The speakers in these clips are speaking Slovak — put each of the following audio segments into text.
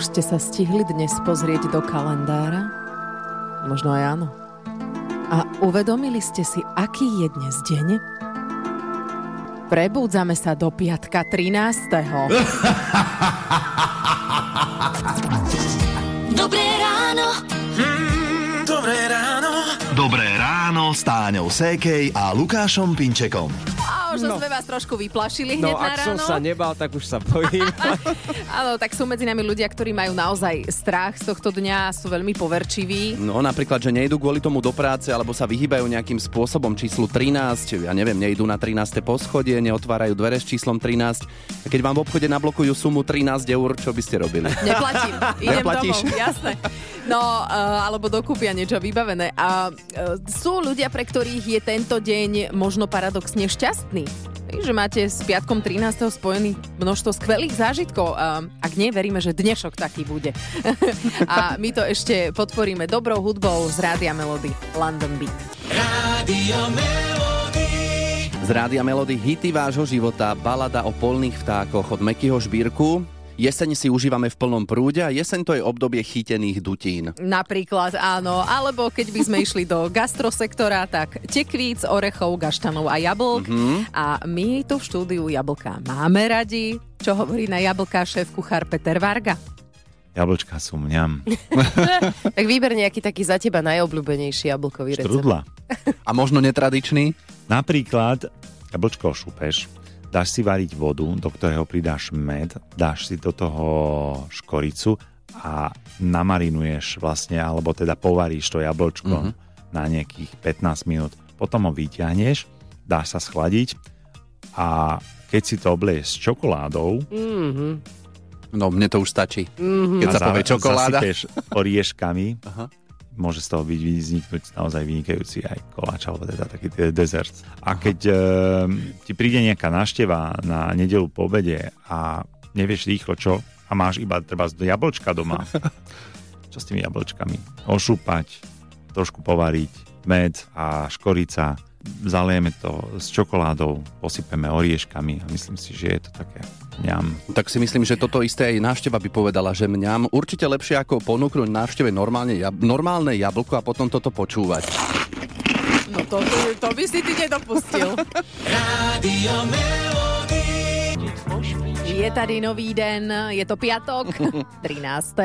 Už ste sa stihli dnes pozrieť do kalendára? Možno aj áno. A uvedomili ste si, aký je dnes deň? Prebúdzame sa do piatka 13. Dobré ráno. Mm, dobré ráno. Dobré ráno s Táňou Sékej a Lukášom Pinčekom. A už no. sme vás trošku vyplašili hneď No, na ak som ráno. sa nebal, tak už sa bojím. Áno, tak sú medzi nami ľudia, ktorí majú naozaj strach z tohto dňa sú veľmi poverčiví. No napríklad, že nejdu kvôli tomu do práce alebo sa vyhýbajú nejakým spôsobom číslu 13, ja neviem, nejdú na 13. poschodie, neotvárajú dvere s číslom 13. A keď vám v obchode nablokujú sumu 13 eur, čo by ste robili? Neplatím, idem Neplatíš? domov, jasné. No, uh, alebo dokúpia niečo vybavené. A uh, sú ľudia, pre ktorých je tento deň možno paradoxne šťastný. Že máte s piatkom 13. spojený množstvo skvelých zážitkov. A ak nie, veríme, že dnešok taký bude. A my to ešte podporíme dobrou hudbou z Rádia Melody London Beat. Rádio Melody. Z rádia Melody hity vášho života, balada o polných vtákoch od Mekyho Žbírku. Jeseň si užívame v plnom prúde a jeseň to je obdobie chytených dutín. Napríklad áno, alebo keď by sme išli do gastrosektora, tak tekvíc, orechov, gaštanov a jablk. Mm-hmm. A my tu v štúdiu jablka máme radi. Čo hovorí na jablka šéf kuchár Peter Varga? Jablčka sú mňam. Tak vyber nejaký taký za teba najobľúbenejší jablkový recept. Štrudla. A možno netradičný? Napríklad jablčko ošupeš, dáš si variť vodu, do ktorého pridáš med, dáš si do toho škoricu a namarinuješ vlastne, alebo teda povaríš to jablčko mm-hmm. na nejakých 15 minút. Potom ho vyťahneš, dáš sa schladiť a keď si to oblieš s čokoládou No, mne to už stačí. Mhm. Keď a sa povie čokoláda. zasypeš orieškami, Aha. Môže z toho byť vzniknúť naozaj vynikajúci aj koláč, alebo teda taký de- dezert. A keď e, ti príde nejaká návšteva na nedelu po obede a nevieš rýchlo čo a máš iba treba z jablčka doma, čo s tými jablčkami? Ošúpať, trošku povariť, med a škorica, zalejeme to s čokoládou, posypeme orieškami a myslím si, že je to také ňam. Tak si myslím, že toto isté aj návšteva by povedala, že mňam určite lepšie ako ponúknuť návšteve normálne, jab- normálne jablko a potom toto počúvať. No to, to by si ty nedopustil. Rádio. Je tady nový den, je to piatok, 13.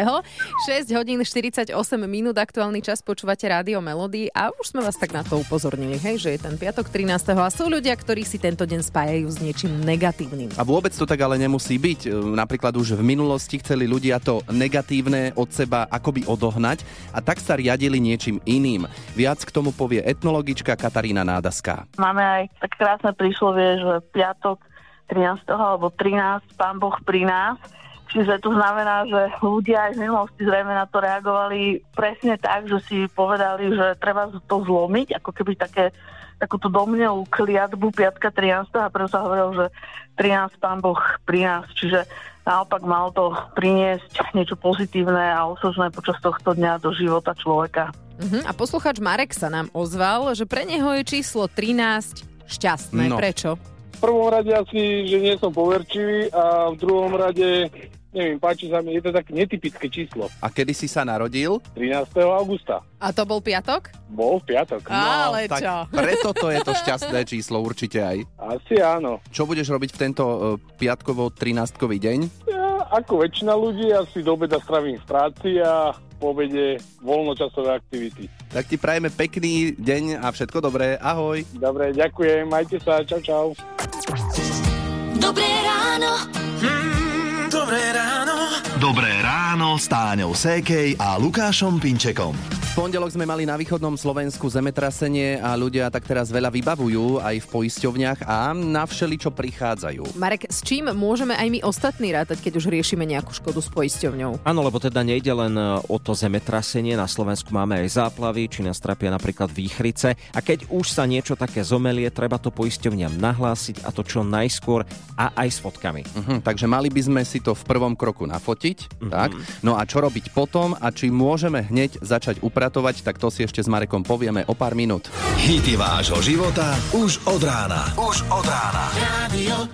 6 hodín 48 minút, aktuálny čas počúvate Rádio Melody a už sme vás tak na to upozornili, hej, že je ten piatok 13. a sú ľudia, ktorí si tento deň spájajú s niečím negatívnym. A vôbec to tak ale nemusí byť. E, Napríklad už v minulosti chceli ľudia to negatívne od seba akoby odohnať a tak sa riadili niečím iným. Viac k tomu povie etnologička Katarína Nádaská. Máme aj tak krásne príslovie, že piatok 13. alebo 13. pán Boh pri nás. Čiže to znamená, že ľudia aj v minulosti zrejme na to reagovali presne tak, že si povedali, že treba to zlomiť, ako keby také takúto domnelú kliatbu piatka 13. a preto sa hovorilo, že 13 pán Boh pri nás. Čiže naopak mal to priniesť niečo pozitívne a osožné počas tohto dňa do života človeka. Uh-huh. A posluchač Marek sa nám ozval, že pre neho je číslo 13 šťastné. No. Prečo? V prvom rade asi, že nie som poverčivý a v druhom rade, neviem, páči sa mi, je to také netypické číslo. A kedy si sa narodil? 13. augusta. A to bol piatok? Bol piatok. Ale tak čo? preto to je to šťastné číslo určite aj. Asi áno. Čo budeš robiť v tento e, piatkovo 13-kový deň? Ja, ako väčšina ľudí, asi do obeda stravím v práci a po obede voľnočasové aktivity. Tak ti prajeme pekný deň a všetko dobré. Ahoj. Dobre, ďakujem, majte sa, čau, čau. Dobré ráno. Mm, dobré ráno. Dobré ráno s Táňou Sékej a Lukášom Pinčekom. V pondelok sme mali na východnom Slovensku zemetrasenie a ľudia tak teraz veľa vybavujú aj v poisťovniach a na všeli, čo prichádzajú. Marek, s čím môžeme aj my ostatní rátať, keď už riešime nejakú škodu s poisťovňou? Áno, lebo teda nejde len e, o to zemetrasenie, na Slovensku máme aj záplavy, či nás trápia napríklad výchrice a keď už sa niečo také zomelie, treba to poisťovňam nahlásiť a to čo najskôr a aj s fotkami. Mhm, takže mali by sme si to v prvom kroku nafotiť, Mhm. tak? No a čo robiť potom a či môžeme hneď začať upratovať, tak to si ešte s Marekom povieme o pár minút. Hity vášho života už od rána. Už od rána. Melody.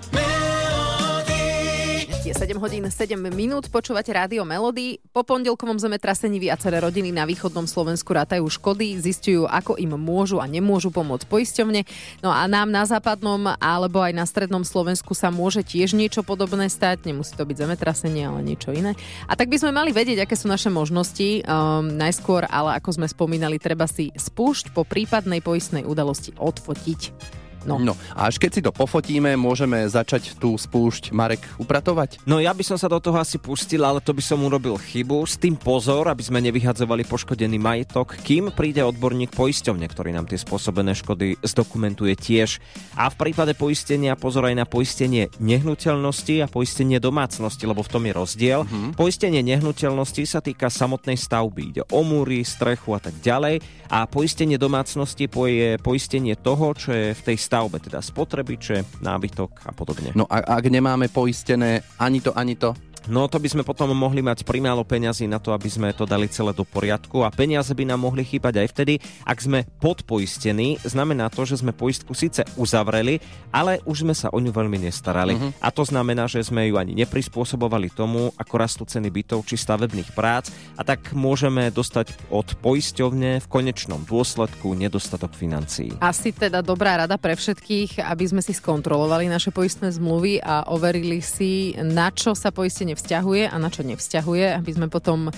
Je 7 hodín 7 minút, počúvate rádio Melody. Po pondelkovom zemetrasení viaceré rodiny na východnom Slovensku rátajú škody, zistujú, ako im môžu a nemôžu pomôcť poisťovne. No a nám na západnom alebo aj na strednom Slovensku sa môže tiež niečo podobné stať. Nemusí to byť zemetrasenie, ale niečo iné. A tak by sme mali vedieť, aké sú naše možnosti. Um, najskôr, ale ako sme spomínali, treba si spúšť po prípadnej poistnej udalosti odfotiť. No. no. A až keď si to pofotíme, môžeme začať tú spúšť Marek upratovať? No ja by som sa do toho asi pustil, ale to by som urobil chybu. S tým pozor, aby sme nevyhadzovali poškodený majetok, kým príde odborník poisťovne, ktorý nám tie spôsobené škody zdokumentuje tiež. A v prípade poistenia pozor aj na poistenie nehnuteľnosti a poistenie domácnosti, lebo v tom je rozdiel. Mm-hmm. Poistenie nehnuteľnosti sa týka samotnej stavby, ide o múry, strechu a tak ďalej. A poistenie domácnosti je poistenie toho, čo je v tej stavbe, teda spotrebiče, nábytok a podobne. No a ak nemáme poistené ani to, ani to, No to by sme potom mohli mať primálo peňazí na to, aby sme to dali celé do poriadku a peniaze by nám mohli chýbať aj vtedy, ak sme podpoistení. Znamená to, že sme poistku síce uzavreli, ale už sme sa o ňu veľmi nestarali. Uh-huh. A to znamená, že sme ju ani neprispôsobovali tomu, ako rastú ceny bytov či stavebných prác a tak môžeme dostať od poisťovne v konečnom dôsledku nedostatok financií. Asi teda dobrá rada pre všetkých, aby sme si skontrolovali naše poistné zmluvy a overili si, na čo sa poistenie vzťahuje a na čo nevzťahuje, aby sme potom e,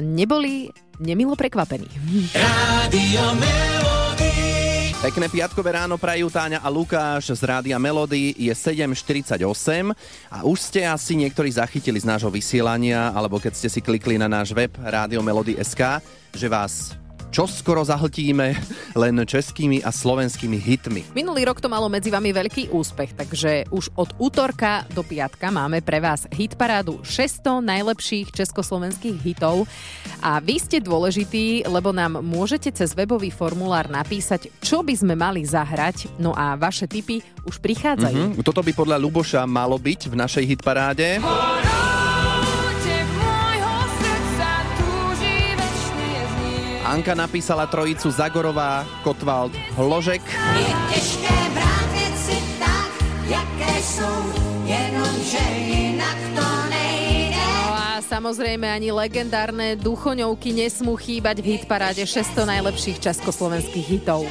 neboli nemilo prekvapení. Rádio. Pekné piatkové ráno prajú Táňa a Lukáš z Rádia Melody. Je 7.48 a už ste asi niektorí zachytili z nášho vysielania, alebo keď ste si klikli na náš web Rádio Melody.sk, že vás čo skoro zahltíme len českými a slovenskými hitmi. Minulý rok to malo medzi vami veľký úspech, takže už od útorka do piatka máme pre vás hitparádu 600 najlepších československých hitov a vy ste dôležití, lebo nám môžete cez webový formulár napísať, čo by sme mali zahrať, no a vaše tipy už prichádzajú. Mm-hmm. Toto by podľa Luboša malo byť v našej hitparáde. Anka napísala trojicu Zagorová, Kotwald, Hložek. Je těžké bránit si tak, jaké jsou, jenomže jinak to nejde. No a samozrejme ani legendárne duchoňovky nesmú chýbať v hitparáde 600 najlepších československých hitov.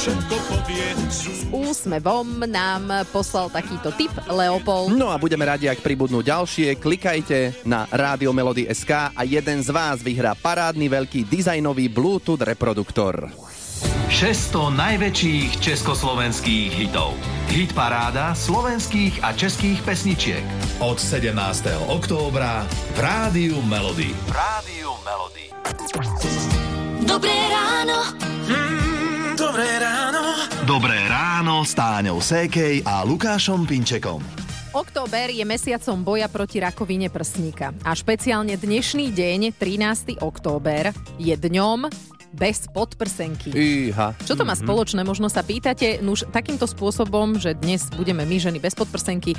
S úsmevom nám poslal takýto tip Leopold. No a budeme radi, ak pribudnú ďalšie. Klikajte na Rádio Melody SK a jeden z vás vyhrá parádny veľký dizajnový Bluetooth reproduktor. 600 najväčších československých hitov. Hit paráda slovenských a českých pesničiek. Od 17. októbra v Rádiu Melody. Rádiu Melody. Dobré ráno. Mm, dobré ráno. Dobré ráno s Táňou Sékej a Lukášom Pinčekom. Október je mesiacom boja proti rakovine prsníka a špeciálne dnešný deň, 13. október, je dňom bez podprsenky. Iha. Čo to má spoločné, možno sa pýtate. Nuž takýmto spôsobom, že dnes budeme my ženy bez podprsenky,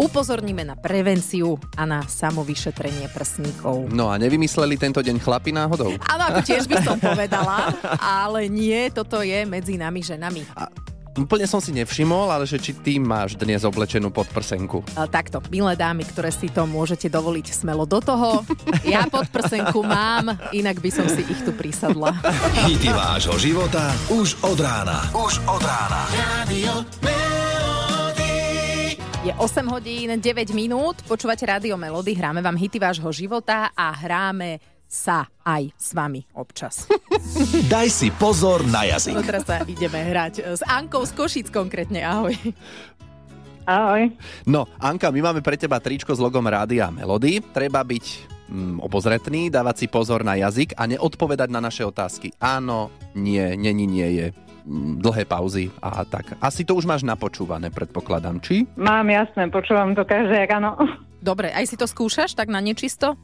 upozorníme na prevenciu a na samovyšetrenie prsníkov. No a nevymysleli tento deň chlapi náhodou? Áno, ako tiež by som povedala, ale nie, toto je medzi nami ženami. A úplne som si nevšimol, ale že či ty máš dnes oblečenú podprsenku. A takto, milé dámy, ktoré si to môžete dovoliť smelo do toho. Ja podprsenku mám, inak by som si ich tu prisadla. Hity vášho života už od rána. Už od rána. Melody. Je 8 hodín 9 minút, počúvate Rádio Melody, hráme vám hity vášho života a hráme sa aj s vami občas. Daj si pozor na No jazyk. teraz sa ideme hrať s Ankou z Košic konkrétne, ahoj. Ahoj. No, Anka, my máme pre teba tričko s logom Rádia Melody. Treba byť mm, obozretný, dávať si pozor na jazyk a neodpovedať na naše otázky. Áno, nie, není, nie je. Mm, Dlhé pauzy a tak. Asi to už máš napočúvané, predpokladám, či? Mám jasné, počúvam to každé ráno. Dobre, aj si to skúšaš tak na nečisto?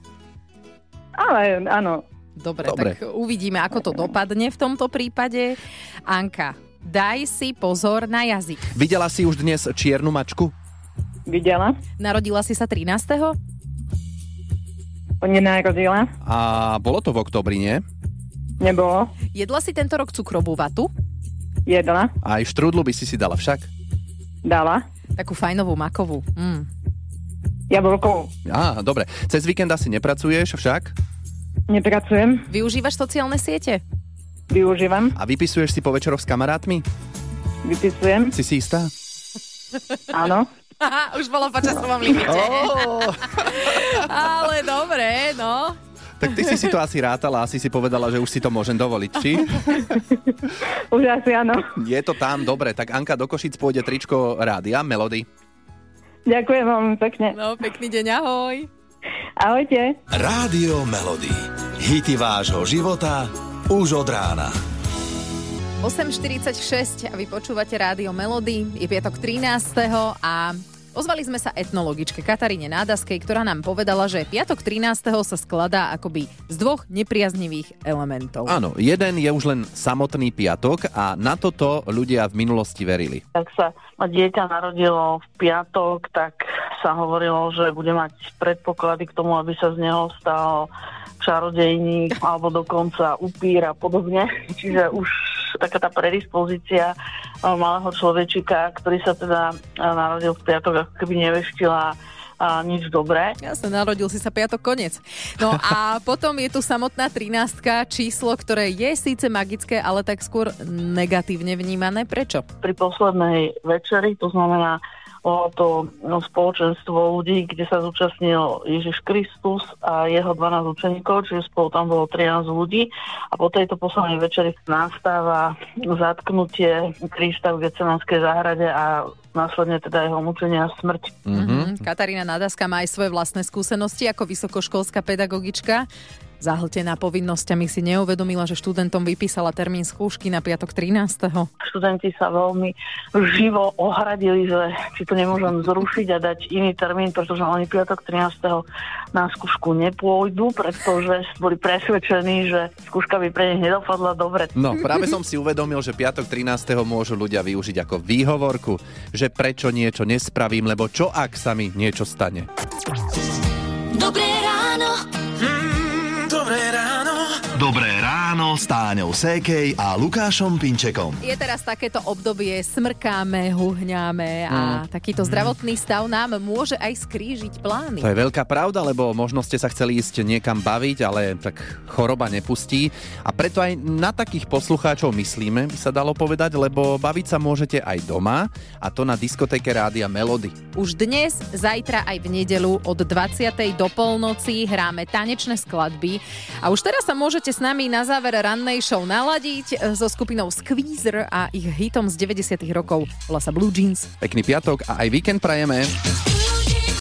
Ale áno, Dobre, Dobre. tak uvidíme, ako to dopadne v tomto prípade. Anka, daj si pozor na jazyk. Videla si už dnes čiernu mačku? videla, Narodila si sa 13. nenarodila, A bolo to v oktobri, nie? nebolo, Jedla si tento rok cukrovú vatu? jedla, Aj štrúdlu by si si dala však? dala, Takú fajnovú makovú. Mm. Jablkovú. Á, dobre. Cez víkend asi nepracuješ však? Nepracujem, Využívaš sociálne siete? využívam, A vypisuješ si po večeroch s kamarátmi? vypisujem, Si si istá? áno. Aha, už bolo po časovom limite. Oh, Ale dobre, no. tak ty si si to asi rátala, asi si povedala, že už si to môžem dovoliť, či? Už asi áno. Je to tam, dobre. Tak Anka do Košic pôjde tričko rádia, Melody. Ďakujem veľmi pekne. No, pekný deň, ahoj. Ahojte. Rádio Melody. Hity vášho života už od rána. 8.46 a vy počúvate rádio Melody. Je piatok 13. a ozvali sme sa etnologičke Kataríne Nádaskej, ktorá nám povedala, že piatok 13. sa skladá akoby z dvoch nepriaznivých elementov. Áno, jeden je už len samotný piatok a na toto ľudia v minulosti verili. Ak sa dieťa narodilo v piatok, tak sa hovorilo, že bude mať predpoklady k tomu, aby sa z neho stal čarodejník alebo dokonca upír a podobne. Čiže už taká tá predispozícia eh, malého človečika, ktorý sa teda eh, narodil v piatok, ako keby neveštila a nič dobré. Jasne, narodil si sa piatok koniec. No a potom je tu samotná 13 číslo, ktoré je síce magické, ale tak skôr negatívne vnímané. Prečo? Pri poslednej večeri, to znamená bolo to no, spoločenstvo ľudí, kde sa zúčastnil Ježiš Kristus a jeho 12 učeníkov, čiže spolu tam bolo 13 ľudí. A po tejto poslednej večeri nastáva zatknutie Krista v Gecemanskej záhrade a následne teda jeho mučenie a smrť. Mm-hmm. Katarína Nadaska má aj svoje vlastné skúsenosti ako vysokoškolská pedagogička. Zahltená povinnosťami si neuvedomila, že študentom vypísala termín skúšky na piatok 13. Študenti sa veľmi živo ohradili, že či to nemôžem zrušiť a dať iný termín, pretože oni piatok 13. na skúšku nepôjdu, pretože boli presvedčení, že skúška by pre nich nedopadla dobre. No, práve som si uvedomil, že piatok 13. môžu ľudia využiť ako výhovorku, že prečo niečo nespravím, lebo čo ak sa mi niečo stane. Dobré ráno. Ráno s Táňou Sékej a Lukášom Pinčekom. Je teraz takéto obdobie, smrkáme, huhňame a takýto zdravotný stav nám môže aj skrížiť plány. To je veľká pravda, lebo možno ste sa chceli ísť niekam baviť, ale tak choroba nepustí. A preto aj na takých poslucháčov myslíme, by sa dalo povedať, lebo baviť sa môžete aj doma a to na diskotéke Rádia Melody. Už dnes, zajtra aj v nedelu od 20. do polnoci hráme tanečné skladby a už teraz sa môžete s nami na záver rannej show naladiť e, so skupinou Squeezer a ich hitom z 90. rokov. Volá sa Blue Jeans. Pekný piatok a aj víkend prajeme.